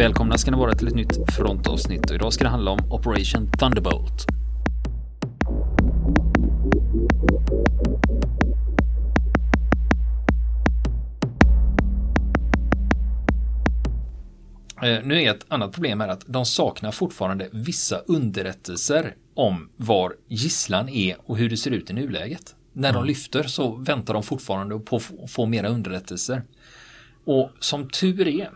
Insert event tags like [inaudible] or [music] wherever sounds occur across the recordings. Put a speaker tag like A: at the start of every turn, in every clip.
A: Välkomna ska ni vara till ett nytt frontavsnitt och idag ska det handla om Operation Thunderbolt. Eh, nu är ett annat problem här att de saknar fortfarande vissa underrättelser om var gisslan är och hur det ser ut i nuläget. När de lyfter så väntar de fortfarande på att få mera underrättelser. Och som tur är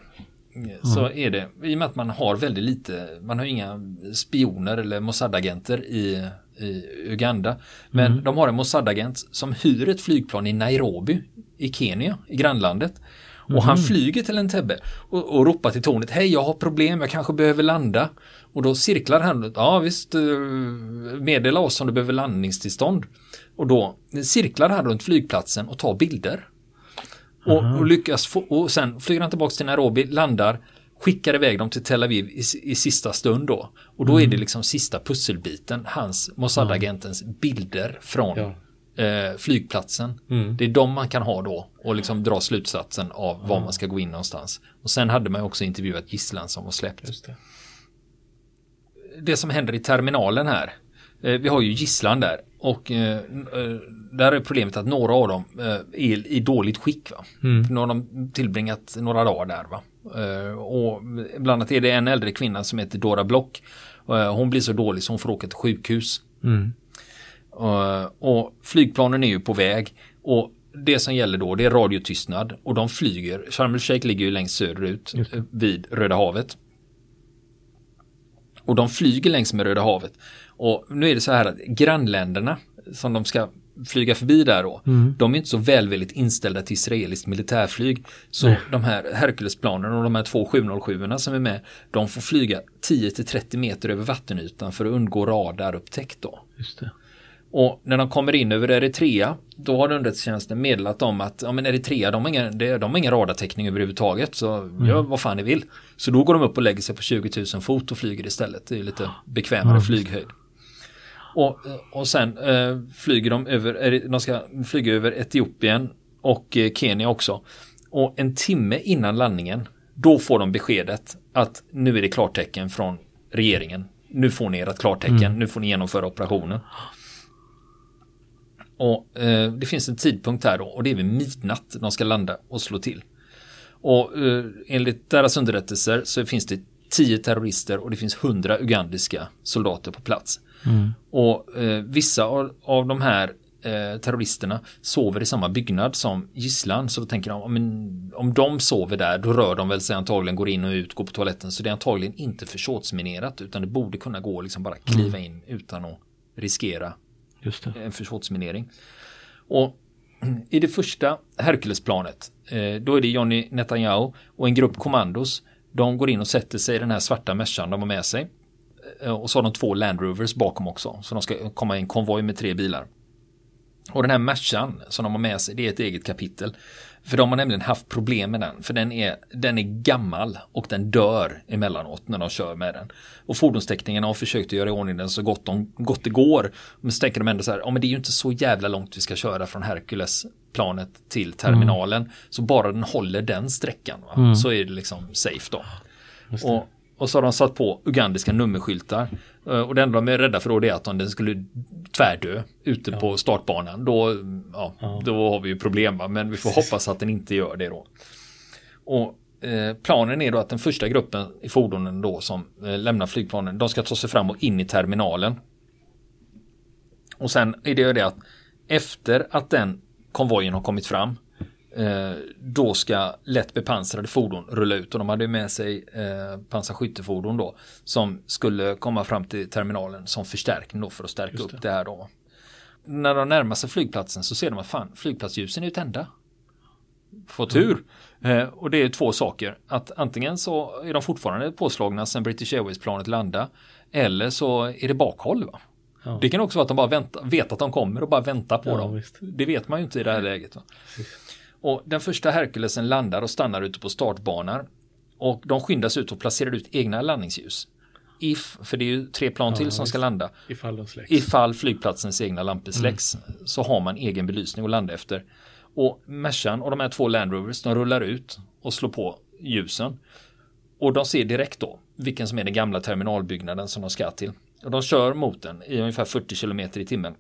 A: så är det, i och med att man har väldigt lite, man har inga spioner eller Mossad-agenter i, i Uganda. Men
B: Mm.
A: de har en Mossad-agent som hyr ett flygplan i Nairobi i Kenya, i grannlandet. Och han flyger till Entebbe och, och ropar till tornet, hej jag har problem, jag kanske behöver landa. Och då cirklar han, ja visst, eh, meddela oss om du behöver landningstillstånd. Och då cirklar han runt flygplatsen och tar bilder. Och, och lyckas få, och sen flyger han tillbaka till Nairobi, landar, skickar iväg dem till Tel Aviv i, i sista stund då. Och då är det liksom sista pusselbiten, hans Mossad-agentens bilder från
B: Ja.
A: eh, flygplatsen. Det är de man kan ha då och liksom dra slutsatsen av var man ska gå in någonstans. Och sen hade man också intervjuat gisslan som var släppt
B: det.
A: det som händer i terminalen här. Eh, vi har ju gisslan där och eh, eh, där är problemet att några av dem eh, är i dåligt skick. Va? Nu har de tillbringat några dagar där. Va? Eh, och bland annat är det en äldre kvinna som heter Dora Block. Hon blir så dålig så hon får åka till sjukhus. Eh, och flygplanen är ju på väg. Och det som gäller då det är radiotystnad och de flyger. Sharm el-Sheikh ligger ju längst söderut vid Röda havet. Och de flyger längs med Röda havet. Och nu är det så här att grannländerna som de ska flyga förbi där då, de är inte så välvilligt inställda till israeliskt militärflyg. Så de här Herculesplanen och de här två 707 som är med, de får flyga 10-30 meter över vattenytan för att undgå radarupptäckt då. Och när de kommer in över Eritrea, då har underrättelsetjänsten meddelat om att ja, men Eritrea, de har ingen, de har ingen radartäckning överhuvudtaget, så gör vad fan ni vill. Så då går de upp och lägger sig på 20 000 fot och flyger istället. Det är lite bekvämare flyghöjd. Och, och sen eh, flyger de över, de ska flyga över Etiopien och eh, Kenya också. Och en timme innan landningen, då får de beskedet att nu är det klartecken från regeringen. Nu får ni ert klartecken, nu får ni genomföra operationen. Och eh, det finns en tidpunkt här då och det är vid midnatt de ska landa och slå till. Och eh, enligt deras underrättelser så finns det 10 terrorister och det finns 100 ugandiska soldater på plats. Och eh, vissa av, av de här eh, terroristerna sover i samma byggnad som gisslan. Så då tänker de, om, om de sover där, då rör de väl sig antagligen, går in och ut, går på toaletten. Så det är antagligen inte försåtsminerat, utan det borde kunna gå liksom bara kliva in utan att riskera en försåtsminering. Och [clears throat] i det första Herculesplanet, eh, då är det Johnny Netanyahu och en grupp kommandos. De går in och sätter sig i den här svarta mässan de har med sig. Eh, Och så har de två Land Rovers bakom också. Så de ska komma i en konvoj med tre bilar. Och den här mässan som de har med sig, det är ett eget kapitel. För de har nämligen haft problem med den. För den är, den är gammal och den dör emellanåt när de kör med den. Och fordonstekningen har försökt att göra i ordning den så gott, de, gott det går. Men så tänker de ändå så här, ja men det är ju inte så jävla långt vi ska köra från Hercules-planet till terminalen. Så bara den håller den sträckan va? så är det liksom safe då. Och, och så har de satt på ugandiska nummerskyltar. Eh, Och det enda de är rädda för då det är att om den skulle tvärdö ute på startbanan då, ja, då har vi ju problem. Va? Men vi får hoppas att den inte gör det då. Och eh, planen är då att den första gruppen i fordonen då som eh, lämnar flygplanen, de ska ta sig fram och in i terminalen. Och sen är det ju det att efter att den konvojen har kommit fram då ska lätt bepansrade fordon rulla ut och de hade med sig eh, pansarskyttefordon då som skulle komma fram till terminalen som förstärkning då för att stärka upp det här då. När de närmar sig flygplatsen så ser de att fan flygplatsljusen är ju tända. Få tur. Eh, och det är två saker. Att antingen så är de fortfarande påslagna sen British Airways-planet landa. Eller så är det bakhåll. Va?
B: Ja.
A: Det kan också vara att de bara vänta, vet att de kommer och bara väntar på
B: Ja,
A: dem.
B: visst.
A: Det vet man ju inte i det här läget. Va? Och den första Herculesen landar och stannar ute på startbanan. Och de skyndas ut och placerar ut egna landningsljus. If, för det är ju tre plan till som ska landa.
B: Ifall de släcks.
A: Ifall flygplatsens egna lampor släcks så har man egen belysning att landa efter. Och Mercan och de här två Land Rovers de rullar ut och slår på ljusen. Och de ser direkt då vilken som är den gamla terminalbyggnaden som de ska till. Och de kör mot den i ungefär 40 km i timmen.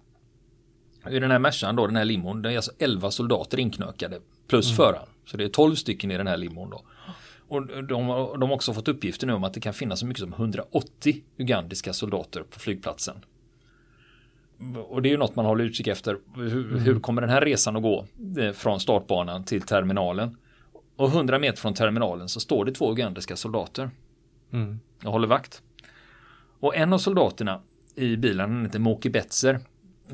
A: I den här Mercan då, den här limon, det är alltså 11 soldater inknökade plus mm. föraren. Så det är 12 stycken i den här limon då. Och de, de har också fått uppgifter nu om att det kan finnas så mycket som 180 ugandiska soldater på flygplatsen. Och det är ju något man håller utkik efter. Hur, mm. hur, kommer den här resan att gå eh, från startbanan till terminalen? Och 100 meter från terminalen så står det två ugandiska soldater. Mm. Och håller vakt. Och en av soldaterna i bilen, han heter Moki Betzer.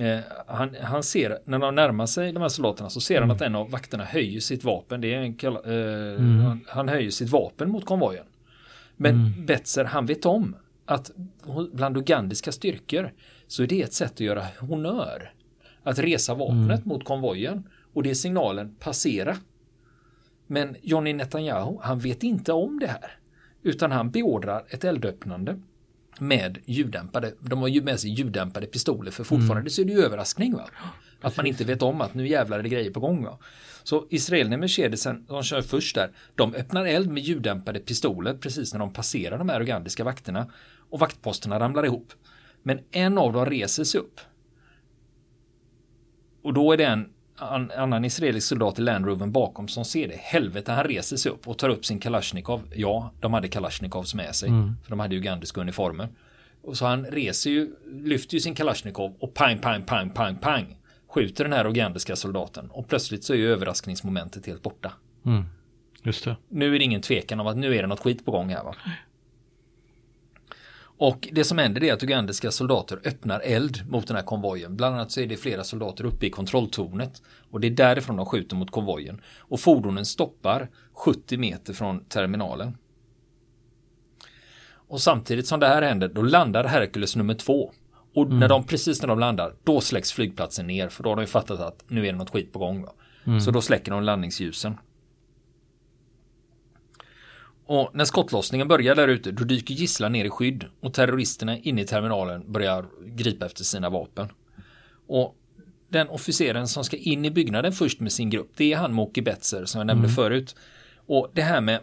A: Eh, han, han, ser, när de närmar sig de här soldaterna så ser mm. han att en av vakterna höjer sitt vapen. Det är en, eh, mm. han, han, höjer sitt vapen mot konvojen. Men mm. Betzer, han vet om att bland ugandiska styrkor så är det ett sätt att göra honör. Att resa vapnet mm. mot konvojen och det är signalen passera. Men Johnny Netanyahu, han vet inte om det här. Utan han beordrar ett eldöppnande med ljuddämpade. De har ju med sig ljuddämpade pistoler för fortfarande mm. så är det ju överraskning. Va? Att man inte vet om att nu jävlar är det grejer på gång. Va? Så israelerna med Mercedesen, de kör först där, de öppnar eld med ljuddämpade pistoler precis när de passerar de här ugandiska vakterna och vaktposterna ramlar ihop. Men en av dem reser sig upp. Och då är det en annan israelisk soldat i Land Rover bakom som ser det. Helvete, han reser sig upp och tar upp sin Kalashnikov. Ja, de hade Kalashnikovs med sig. Mm. För de hade ugandiska uniformer. Och så han reser ju, lyfter ju sin Kalashnikov och pang, pang, pang, pang, pang. Skjuter den här ugandiska soldaten. Och plötsligt så är ju överraskningsmomentet helt borta.
B: Mm. Just det.
A: Nu är det ingen tvekan om att nu är det något skit på gång här va. Och det som händer är att ugandiska soldater öppnar eld mot den här konvojen. Bland annat så är det flera soldater uppe i kontrolltornet. Och det är därifrån de skjuter mot konvojen. Och fordonen stoppar 70 meter från terminalen. Och samtidigt som det här händer, då landar Hercules nummer två. Och mm. när de, precis när de landar, då släcks flygplatsen ner. För då har de ju fattat att nu är det något skit på gång. Mm. Så då släcker de landningsljusen. Och när skottlossningen börjar där ute, då dyker gisslan ner i skydd och terroristerna inne i terminalen börjar gripa efter sina vapen. Och den officeren som ska in i byggnaden först med sin grupp, det är han Moki Betzer som jag nämnde mm. förut. Och det här med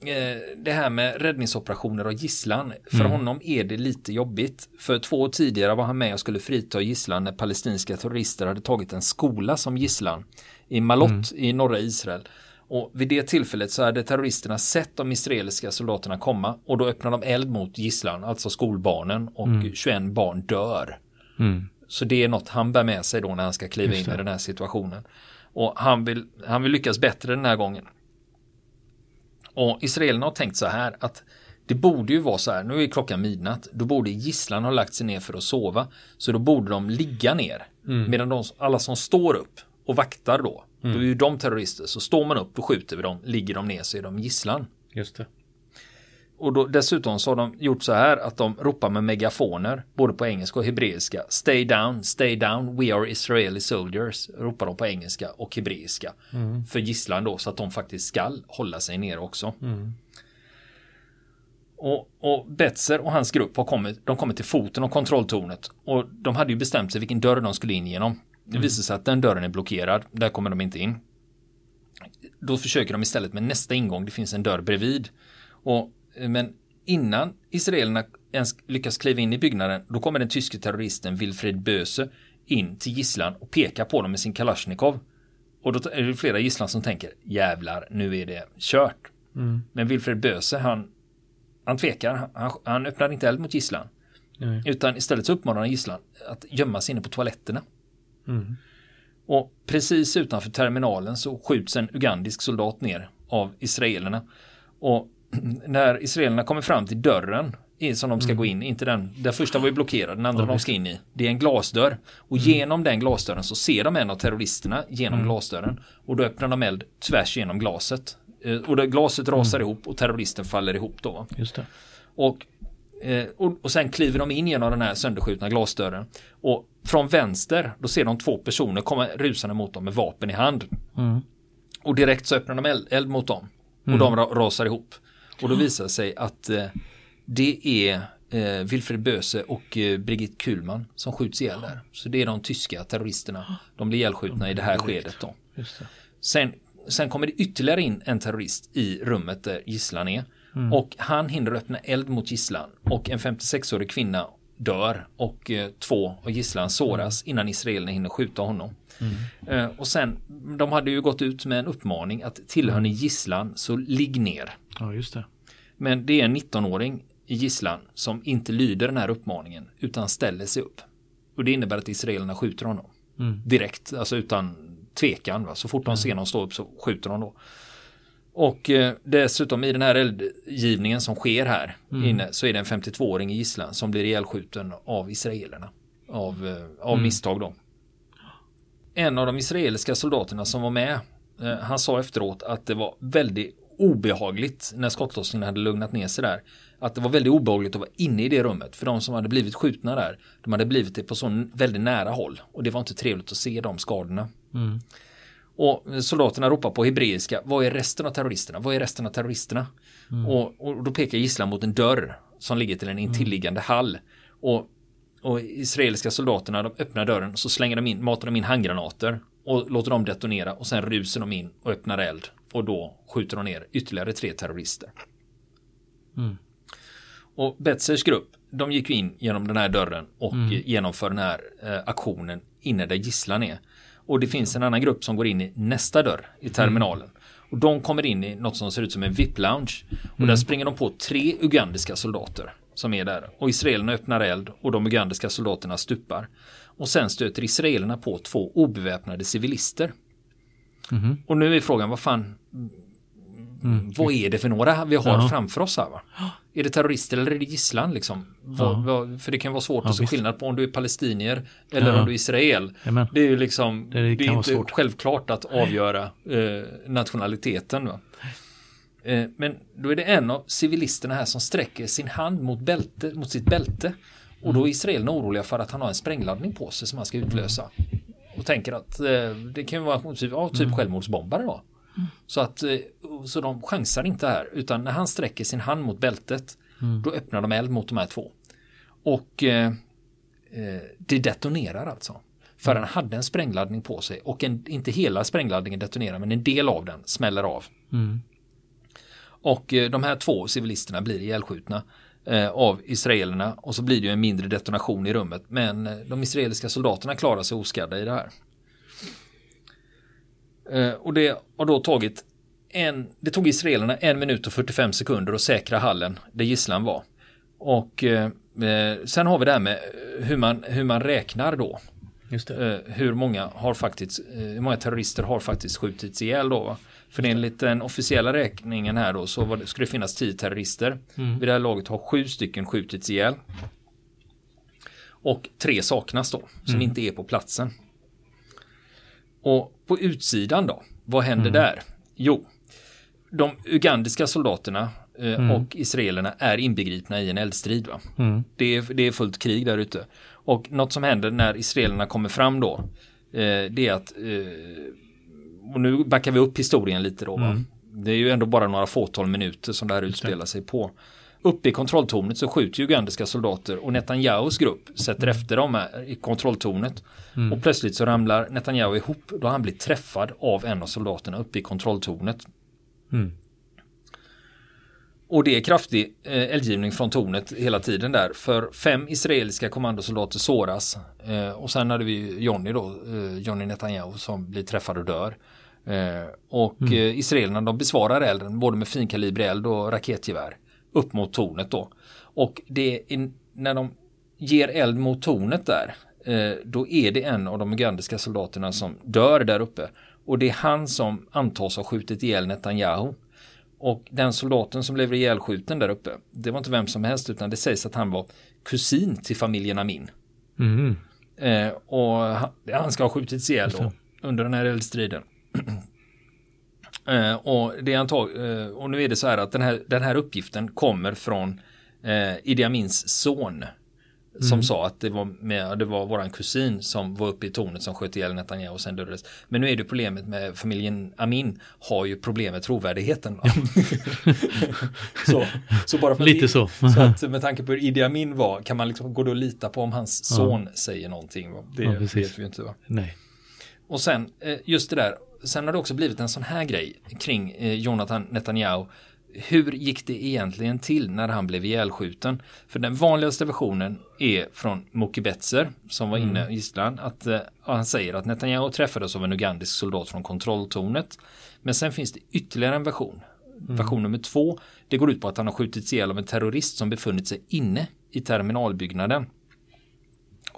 A: eh, det här med räddningsoperationer och gisslan, för mm. honom är det lite jobbigt. För två år tidigare var han med och skulle frita gisslan när palestinska terrorister hade tagit en skola som gisslan i Malot mm. i norra Israel. Och vid det tillfället så hade terroristerna sett de israeliska soldaterna komma och då öppnar de eld mot gisslan, alltså skolbarnen och mm. 21 barn dör. Mm. Så det är något han bär med sig då när han ska kliva in i den här situationen. Och han vill, han vill lyckas bättre den här gången. Och israelerna har tänkt så här att det borde ju vara så här, nu är klockan midnatt, då borde gisslan ha lagt sig ner för att sova. Så då borde de ligga ner. Mm. Medan de, alla som står upp och vaktar då, Mm. Då är ju de terrorister. Så står man upp och skjuter vi dem, ligger de ner så är de gisslan.
B: Just det.
A: Och då, dessutom så har de gjort så här att de ropar med megafoner, både på engelska och hebreiska. Stay down, stay down, we are Israeli soldiers. Ropar de på engelska och hebreiska. Mm. För gisslan då, så att de faktiskt skall hålla sig ner också. Mm. Och, och Betzer och hans grupp har kommit, de kommer till foten av kontrolltornet. Och de hade ju bestämt sig vilken dörr de skulle in genom. Det visar sig att den dörren är blockerad. Där kommer de inte in. Då försöker de istället med nästa ingång. Det finns en dörr bredvid. Och, men innan israelerna ens lyckas kliva in i byggnaden, då kommer den tyske terroristen Wilfred Böse in till gisslan och pekar på dem med sin Kalashnikov. Och då är det flera gisslan som tänker jävlar, nu är det kört. Mm. Men Wilfred Böse, han, han tvekar. Han, han öppnar inte eld mot gisslan. Nej. Utan istället så uppmanar han gisslan att gömma sig inne på toaletterna. Mm. Och precis utanför terminalen så skjuts en ugandisk soldat ner av israelerna. Och [clears throat] när israelerna kommer fram till dörren som de ska mm. gå in, inte den, den första var ju blockerad, den andra de ska in i. Det är en glasdörr. Och mm. genom den glasdörren så ser de en av terroristerna genom mm. glasdörren. Och då öppnar de eld tvärs genom glaset. Eh, och glaset rasar mm. ihop och terroristen faller ihop då.
B: Just det.
A: Och Eh, och, och sen kliver de in genom den här sönderskjutna glasdörren. Och från vänster, då ser de två personer komma rusande mot dem med vapen i hand. Mm. Och direkt så öppnar de eld, eld mot dem. Och mm. de rasar ihop. Och då visar det sig att eh, det är eh, Wilfred Böse och eh, Brigitte Kuhlman som skjuts ihjäl där. Så det är de tyska terroristerna. De blir ihjälskjutna i det här skedet då. Sen, sen kommer det ytterligare in en terrorist i rummet där gisslan är. Mm. Och han hinner öppna eld mot gisslan och en 56-årig kvinna dör och eh, två av gisslan såras mm. innan israelerna hinner skjuta honom. Mm. Eh, och sen, de hade ju gått ut med en uppmaning att tillhör ni gisslan så ligg ner.
B: Ja, just det.
A: Men det är en 19-åring i gisslan som inte lyder den här uppmaningen utan ställer sig upp. Och det innebär att israelerna skjuter honom. Mm. Direkt, alltså utan tvekan. Va? Så fort de mm. ser någon stå upp så skjuter de då. Och eh, dessutom i den här eldgivningen som sker här mm. inne så är det en 52-åring i gisslan som blir ihjälskjuten av israelerna. Av, eh, av mm. misstag då. En av de israeliska soldaterna som var med, eh, han sa efteråt att det var väldigt obehagligt när skottlossningen hade lugnat ner sig där. Att det var väldigt obehagligt att vara inne i det rummet. För de som hade blivit skjutna där, de hade blivit det på så väldigt nära håll. Och det var inte trevligt att se de skadorna. Mm. Och soldaterna ropar på hebreiska, vad är resten av terroristerna? Vad är resten av terroristerna? Mm. Och, och, då pekar gisslan mot en dörr som ligger till en intilliggande hall. Och, och israeliska soldaterna, de öppnar dörren så slänger de in, matar de in handgranater och låter dem detonera och sen rusar de in och öppnar eld och då skjuter de ner ytterligare tre terrorister. Mm. Och Betzers grupp, de gick in genom den här dörren och mm. genomför den här eh, aktionen inne där gisslan är. Och det finns en annan grupp som går in i nästa dörr i terminalen. Mm. Och de kommer in i något som ser ut som en VIP-lounge. Och mm. där springer de på tre ugandiska soldater som är där. Och israelerna öppnar eld och de ugandiska soldaterna stupar. Och sen stöter israelerna på två obeväpnade civilister. Mm. Och nu är frågan, vad fan, Mm. Vad är det för några vi har ja. framför oss här? Va? Är det terrorister eller är det gisslan? Liksom? Ja. Vad, för det kan vara svårt ja, att se skillnad på om du är palestinier eller om du är Israel. Amen. Det är ju liksom, det, det, det är inte svårt. självklart att avgöra eh, nationaliteten. Va? Eh, men då är det en av civilisterna här som sträcker sin hand mot, bälte, mot sitt bälte. Och då är israelerna oroliga för att han har en sprängladdning på sig som han ska utlösa. Och tänker att eh, det kan vara typ, ja, typ mm. självmordsbombare då. Så att eh, så de chansar inte här utan när han sträcker sin hand mot bältet mm. då öppnar de eld mot de här två. Och eh, eh det detonerar alltså. För mm. han hade en sprängladdning på sig och en, inte hela sprängladdningen detonerar men en del av den smäller av. Mm. Och eh, de här två civilisterna blir ihjälskjutna eh, av israelerna och så blir det en mindre detonation i rummet men de israeliska soldaterna klarar sig oskadda i det här. Eh, och det har då tagit en, det tog israelerna en minut och 45 sekunder att säkra hallen där gisslan var. Och eh, eh, sen har vi det här med hur man, hur man räknar då. Eh, hur många har faktiskt, eh, hur många terrorister har faktiskt skjutits ihjäl då. Va? För enligt den officiella räkningen här då så det, skulle det finnas tio terrorister. Mm. Vid det här laget har sju stycken skjutits ihjäl. Och tre saknas då, som mm. inte är på platsen. Och på utsidan då, vad händer mm. där? Jo, de ugandiska soldaterna eh, mm. och israelerna är inbegripna i en eldstrid. Mm. Det, är, det är fullt krig där ute. Och något som händer när israelerna kommer fram då, eh, det är att, eh, och nu backar vi upp historien lite då, va? Mm. det är ju ändå bara några fåtal minuter som det här utspelar sig på. Uppe i kontrolltornet så skjuter ugandiska soldater och Netanyahus grupp sätter mm. efter dem i kontrolltornet. Mm. Och plötsligt så ramlar Netanyahu ihop då han blir träffad av en av soldaterna uppe i kontrolltornet. Mm. Och det är kraftig eh, eldgivning från tornet hela tiden där. För fem israeliska kommandosoldater såras. Eh, och sen hade vi Johnny då, eh, Johnny Netanyahu som blir träffad och dör. Eh, och mm. Eh, israelerna de besvarar elden både med finkalibrig eld och raketgevär upp mot tornet då. Och det är när de ger eld mot tornet där, eh, då är det en av de ugandiska soldaterna som dör där uppe. Och det är han som antas ha skjutit ihjäl Netanyahu. Och den soldaten som blev ihjälskjuten där uppe, det var inte vem som helst utan det sägs att han var kusin till familjen Amin. Mm. Eh, och han, han, ska ha skjutits ihjäl då, under den här eldstriden. [clears throat] Eh, och, det är antag, eh, och nu är det så här att den här, den här uppgiften kommer från eh, Idi Amins son. Som mm. sa att det var, med, det var våran kusin som var uppe i tornet som sköt ihjäl Netanyahu och sen dödades. Men nu är det problemet med familjen Amin har ju problem med trovärdigheten. [laughs] så, så bara för
B: Lite det, så.
A: så att [laughs] med tanke på hur Idi Amin var kan man liksom gå och lita på om hans son ja. säger någonting. Det ja, vet vi ju inte. Va?
B: Nej.
A: Och sen eh, just det där sen har det också blivit en sån här grej kring eh, Jonathan Netanyahu. hur gick det egentligen till när han blev ihjälskjuten? För den vanligaste versionen är från Moki Betzer som var inne i gisslan. Att, uh, han säger att Netanyahu träffades av en ugandisk soldat från kontrolltornet. Men sen finns det ytterligare en version. Mm. Version nummer två. Det går ut på att han har skjutits ihjäl av en terrorist som befunnit sig inne i terminalbyggnaden.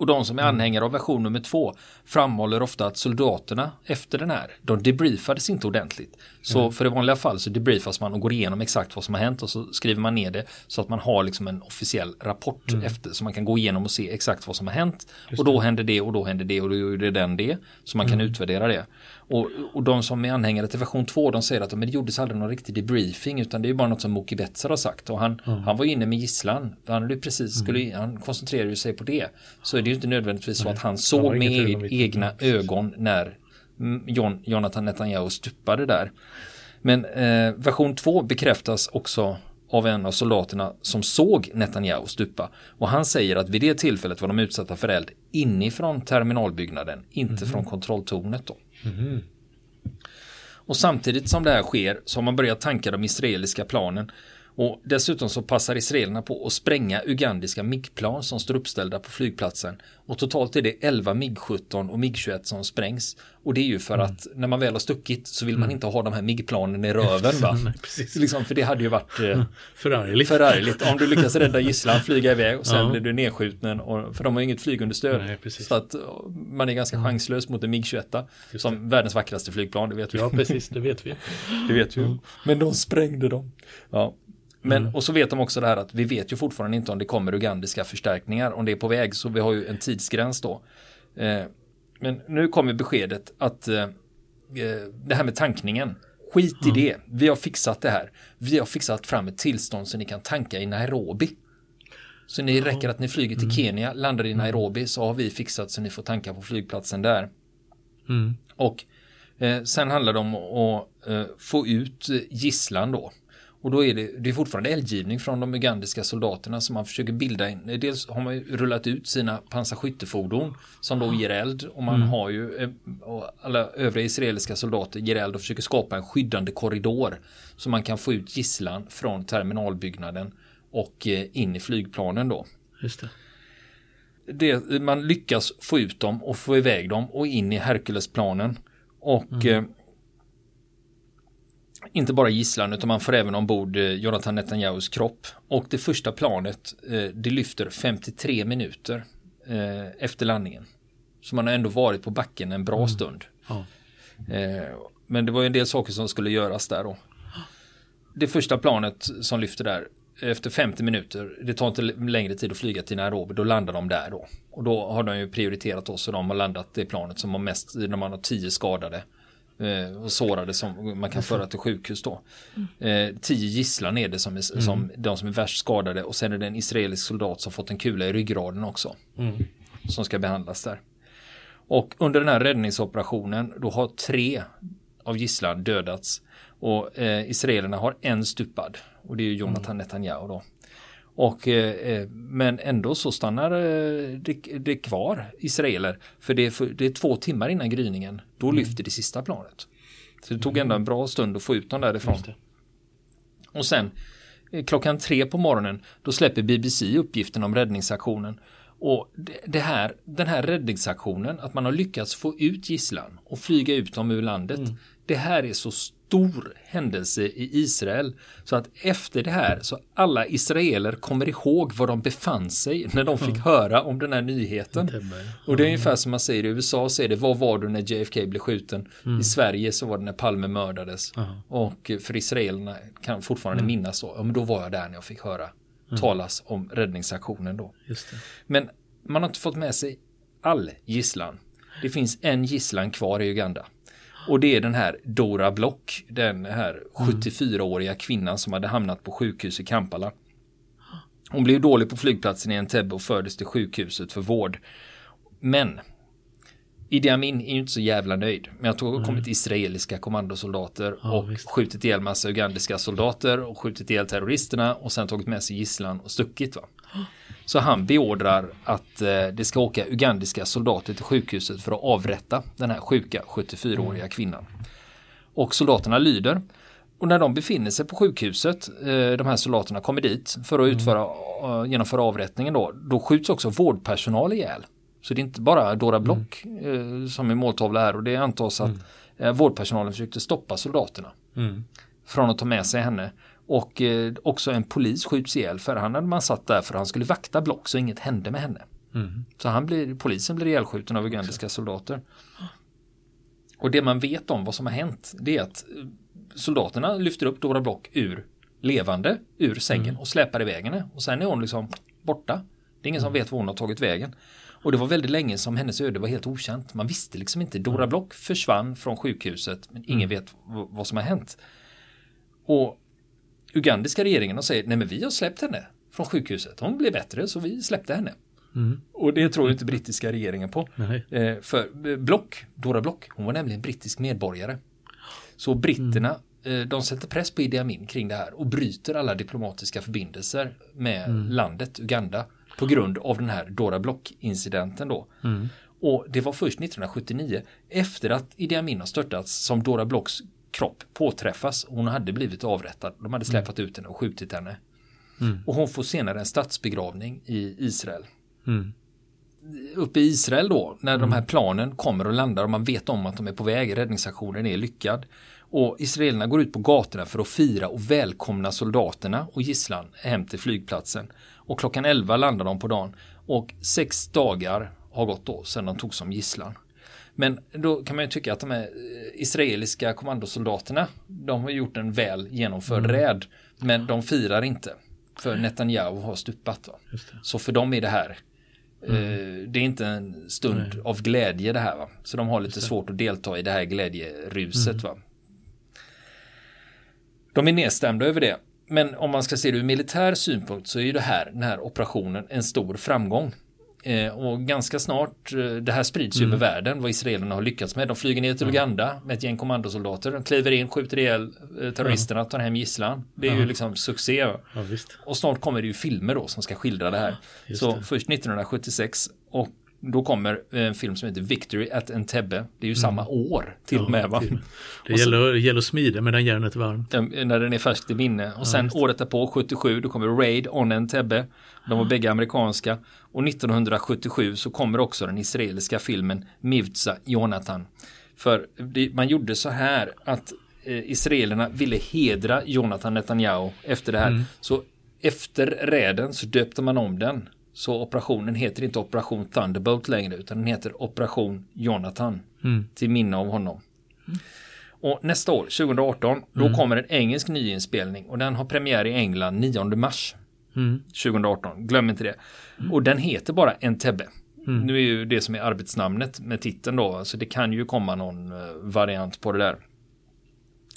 A: Och de som är mm. anhängare av version nummer två framhåller ofta att soldaterna efter den här, de debriefades inte ordentligt. Så mm. för i vanliga fall så debriefas man och går igenom exakt vad som har hänt och så skriver man ner det så att man har liksom en officiell rapport mm. efter så man kan gå igenom och se exakt vad som har hänt. Och då händer det och då händer det och då gjorde den det. Så man kan mm. utvärdera det. Och, och de som är anhängare till version 2 de säger att men det gjordes aldrig någon riktig debriefing utan det är bara något som Moki Betzer har sagt. Och han, mm. han var inne med gisslan. Han, precis, skulle, han koncentrerade sig på det. Så är det ju inte nödvändigtvis så att han såg med e egna ögon när John, Jonathan Netanyahu stupade där. Men eh, version 2 bekräftas också av en av soldaterna som såg Netanyahu stupa. Och han säger att vid det tillfället var de utsatta för eld inifrån terminalbyggnaden, inte mm. från kontrolltornet. Då. Mm. Och samtidigt som det här sker så har man börjat tanka de israeliska planen och dessutom så passar israelerna på att spränga ugandiska MIG-plan som står uppställda på flygplatsen. Och totalt är det 11 MIG-17 och MIG-21 som sprängs. Och det är ju för mm. att när man väl har stuckit så vill man mm. inte ha de här MIG-planen i röven. Va? [laughs] Nej, liksom, för det hade ju varit eh, [laughs]
B: förargligt.
A: förargligt. Om du lyckas rädda [laughs] gisslan, flyga iväg och sen ja. blir du nedskjuten. Och, för de har inget flygunderstöd. Nej, så att eh, man är ganska mm. chanslös mot en MIG-21. Som världens vackraste flygplan, det vet vi.
B: Ja, precis, det vet vi.
A: det vet vi. Mm. Men de sprängde dem. Ja. Men, mm. och så vet de också det här att vi vet ju fortfarande inte om det kommer ugandiska förstärkningar, om det är på väg, så vi har ju en tidsgräns då. Eh, men nu kommer beskedet att eh, eh det här med tankningen, skit i mm. det, vi har fixat det här. Vi har fixat fram ett tillstånd så ni kan tanka i Nairobi. Så ni räcker att ni flyger till mm. Kenya, landar i mm. Nairobi, så har vi fixat så ni får tanka på flygplatsen där. Mm. Och eh, sen handlar det om att eh, få ut gisslan då. Och då är det, det är fortfarande eldgivning från de ugandiska soldaterna som man försöker bilda in. Dels har man ju rullat ut sina pansarskyttefordon som då ger eld och man mm. har ju eh, och alla övriga israeliska soldater ger eld och försöker skapa en skyddande korridor så man kan få ut gisslan från terminalbyggnaden och eh, in i flygplanen då.
B: Just det.
A: Det, man lyckas få ut dem och få iväg dem och in i Herkulesplanen. Och mm. Inte bara gisslan utan man får även ombord eh, Jonathan Netanyahus kropp. Och det första planet eh, det lyfter 53 minuter eh, efter landningen. Så man har ändå varit på backen en bra mm. stund. Ja. Men det var ju en del saker som skulle göras där då. Det första planet som lyfter där efter 50 minuter, det tar inte längre tid att flyga till Nairobi, då landar de där då. Och då har de ju prioriterat oss och de har landat det planet som har mest, när man har 10 skadade eh, och sårade som man kan föra till sjukhus då. Eh, tio gisslan är det som är, mm. som, de som är värst skadade och sen är det en israelisk soldat som fått en kula i ryggraden också. Mm. Som ska behandlas där. Och under den här räddningsoperationen då har tre av gisslan dödats. Och eh, israelerna har en stupad. Och det är Jonathan mm. Netanyahu då. Och, eh, eh, men ändå så stannar eh, det, det kvar israeler. För det, är för det är två timmar innan gryningen. Då mm. lyfter det sista planet. Så det tog ändå en bra stund att få ut dem därifrån. Och sen eh, klockan tre på morgonen då släpper BBC uppgiften om räddningsaktionen. Och det här, den här räddningsaktionen, att man har lyckats få ut gisslan och flyga ut dem ur landet. Mm. Det här är så stor händelse i Israel. Så att efter det här så alla israeler kommer ihåg var de befann sig när de fick höra om den här nyheten. Och det är ungefär som man säger i USA så är det vad var du när JFK blev skjuten? Mm. I Sverige så var det när Palme mördades. Mm. Och för israelerna kan fortfarande mm. minnas så. Ja men då var jag där när jag fick höra mm. talas om räddningsaktionen då. Men man har inte fått med sig all gisslan. Det finns en gisslan kvar i Uganda. Och det är den här Dora Block, den här 74-åriga kvinnan som hade hamnat på sjukhus i Kampala. Hon blev dålig på flygplatsen i Entebbe och fördes till sjukhuset för vård. Men Idi Amin är ju inte så jävla nöjd. Men att det har kommit israeliska kommandosoldater ja, och visst. skjutit ihjäl massa ugandiska soldater och skjutit ihjäl terroristerna och sen tagit med sig gisslan och stuckit. Va? Så han beordrar att eh, det ska åka ugandiska soldater till sjukhuset för att avrätta den här sjuka 74-åriga mm. kvinnan. Och soldaterna lyder. och när de befinner sig på sjukhuset, eh, de här soldaterna kommer dit för att utföra, eh, genomföra avrättningen då, då skjuts också vårdpersonal ihjäl. Så det är inte bara Dora Block eh, som är måltavla här och det antas att eh, vårdpersonalen försökte stoppa soldaterna
B: Mm.
A: från att ta med sig henne. Och eh, också en polis skjuts ihjäl för han hade man satt där för han skulle vakta Block så inget hände med henne.
B: Mm.
A: Så han blir, polisen blir ihjälskjuten av ugandiska soldater. Och det man vet om vad som har hänt det är att eh, soldaterna lyfter upp Dora Block ur levande ur sängen och släpar iväg henne. Och sen är hon liksom borta. Det är ingen som vet var hon har tagit vägen. Och det var väldigt länge som hennes öde var helt okänt. Man visste liksom inte. Dora Block försvann från sjukhuset men ingen vet v- vad som har hänt. Och ugandiska regeringen säger nej men vi har släppt henne från sjukhuset. Hon blev bättre så vi släppte henne.
B: Mm.
A: Och det tror inte brittiska regeringen på. Eh, för eh, Block, Dora Block, hon var nämligen brittisk medborgare. Så britterna, eh, de sätter press på Idi Amin kring det här och bryter alla diplomatiska förbindelser med landet Uganda på grund av den här Dora Block-incidenten då.
B: Mm.
A: Och det var först 1979 efter att Idi Amin har störtats som Dora Blocks kropp påträffas. Hon hade blivit avrättad. De hade släpat ut henne och skjutit henne.
B: Mm.
A: Och hon får senare en statsbegravning i Israel
B: Mm.
A: uppe i Israel då, när de här planen kommer och landar och man vet om att de är på väg, räddningsaktionen är lyckad. Och israelerna går ut på gatorna för att fira och välkomna soldaterna och gisslan hem till flygplatsen. Och klockan 11 landar de på dagen och sex dagar har gått då sedan de tog som gisslan. Men då kan man ju tycka att de här eh, israeliska kommandosoldaterna, de har gjort en väl genomförd räd, men de firar inte. För Netanyahu har stupat. Så för dem är det här eh, Det är inte en stund av glädje det här va. Så de har lite svårt att delta i det här glädjeruset va. De är nedstämda över det. Men om man ska se det ur militär synpunkt så är ju det här, den här operationen en stor framgång. Eh, och ganska snart, eh, det här sprids ju över världen vad israelerna har lyckats med. De flyger ner till Uganda med ett gäng kommandosoldater. De kliver in, skjuter ihjäl eh, terroristerna, tar hem gisslan. Det är ju liksom succé.
B: Ja.
A: Och snart kommer det ju filmer då som ska skildra det här.
B: Just
A: så
B: det.
A: först 1976 och då kommer en film som heter Victory at Entebbe. Det är ju samma år till och med va? [laughs]
B: Det gäller, det gäller att smida medan järnet är varmt.
A: Eh, När den är färskt i minne. Och sen
B: just
A: året därpå, 77, då kommer Raid on Entebbe. De var bägge amerikanska. Och 1977 så kommer också den israeliska filmen Mivtza Jonathan. För det, man gjorde så här att eh, israelerna ville hedra Jonathan Netanyahu efter det här. Så efter räden så döpte man om den. Så operationen heter inte Operation Thunderbolt längre utan den heter Operation Jonathan.
B: Mm.
A: Till minne av honom. Och nästa år, 2018, då kommer en engelsk nyinspelning och den har premiär i England 9 mars
B: Mm.
A: 2018. Glöm inte det. Och den heter bara Entebbe. Nu är ju det som är arbetsnamnet med titeln då, så det kan ju komma någon eh, variant på det där.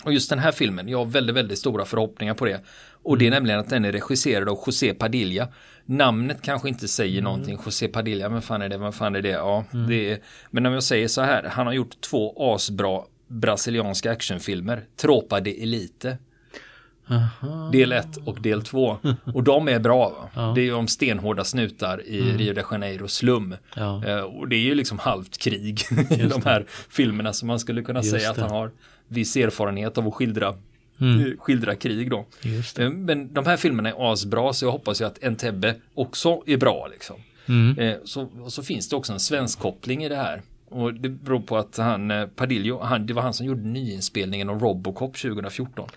A: Och just den här filmen, jag har väldigt, väldigt stora förhoppningar på det. Och det är nämligen att den är regisserad av José Padilla. Namnet kanske inte säger någonting, José Padilla, men fan är det, vad fan är det? Ja, det är, men om jag säger så här, han har gjort två asbra brasilianska actionfilmer, Tropa de Elite.
B: Aha.
A: Del 1 och del 2. [laughs] Och de är bra.
B: Ja.
A: Det är ju om stenhårda snutar i Rio de Janeiro slum.
B: Ja.
A: Eh, och det är ju liksom halvt krig [laughs] i de här filmerna. Så man skulle kunna
B: Just
A: säga att
B: det.
A: han har viss erfarenhet av att skildra,
B: Mm.
A: eh, skildra krig då. Eh, Men de här filmerna är asbra så jag hoppas ju att Entebbe också är bra liksom.
B: Mm.
A: Eh, Så, så finns det också en svensk koppling i det här. Och det beror på att han, Padillo, han, det var han som gjorde nyinspelningen av Robocop 2014.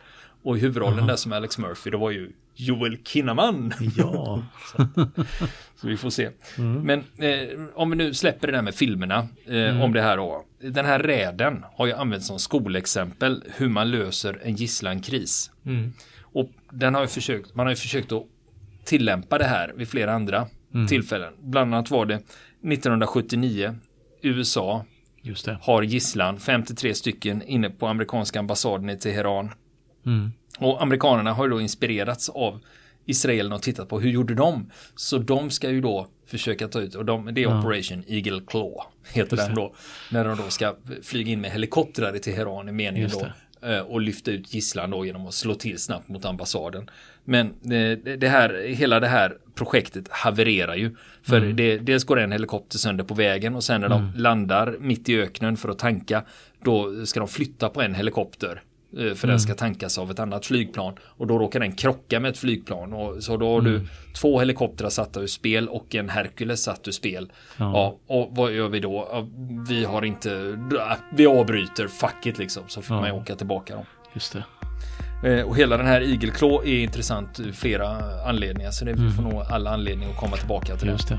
A: Och huvudrollen där som Alex Murphy, det var ju Joel Kinnaman.
B: Ja. [laughs]
A: Så vi får se. Men eh, om vi nu släpper det där med filmerna eh, om det här då. Den här räden har ju använts som skolexempel hur man löser en gisslankris.
B: Mm.
A: Och den har försökt, man har ju försökt att tillämpa det här vid flera andra tillfällen. Bland annat var det 1979 USA
B: det.
A: har gisslan, 53 stycken inne på amerikanska ambassaden i Teheran.
B: Mm.
A: Och amerikanerna har ju då inspirerats av israelerna och tittat på hur gjorde de? Så de ska ju då försöka ta ut, och de, det är Operation Eagle Claw, heter den då. När de då ska flyga in med helikoptrar i Teheran i meningen
B: Just
A: då. eh, Och lyfta ut gisslan då genom att slå till snabbt mot ambassaden. Men eh, det här, hela det här projektet havererar ju. För det, dels går en helikopter sönder på vägen och sen när de landar mitt i öknen för att tanka, då ska de flytta på en helikopter För den ska tankas av ett annat flygplan. Och då råkar den krocka med ett flygplan. Och så då har du två helikoptrar satta ur spel och en Hercules satt ur spel. Ja. och vad gör vi då? Ja, vi har inte... Vi avbryter, fuck it liksom. Så får
B: Ja.
A: man åka tillbaka då.
B: Just det.
A: Eh, Och hela den här igelklå är intressant ur flera anledningar. Så det vi får nog alla anledningar att komma tillbaka till.
B: Just det.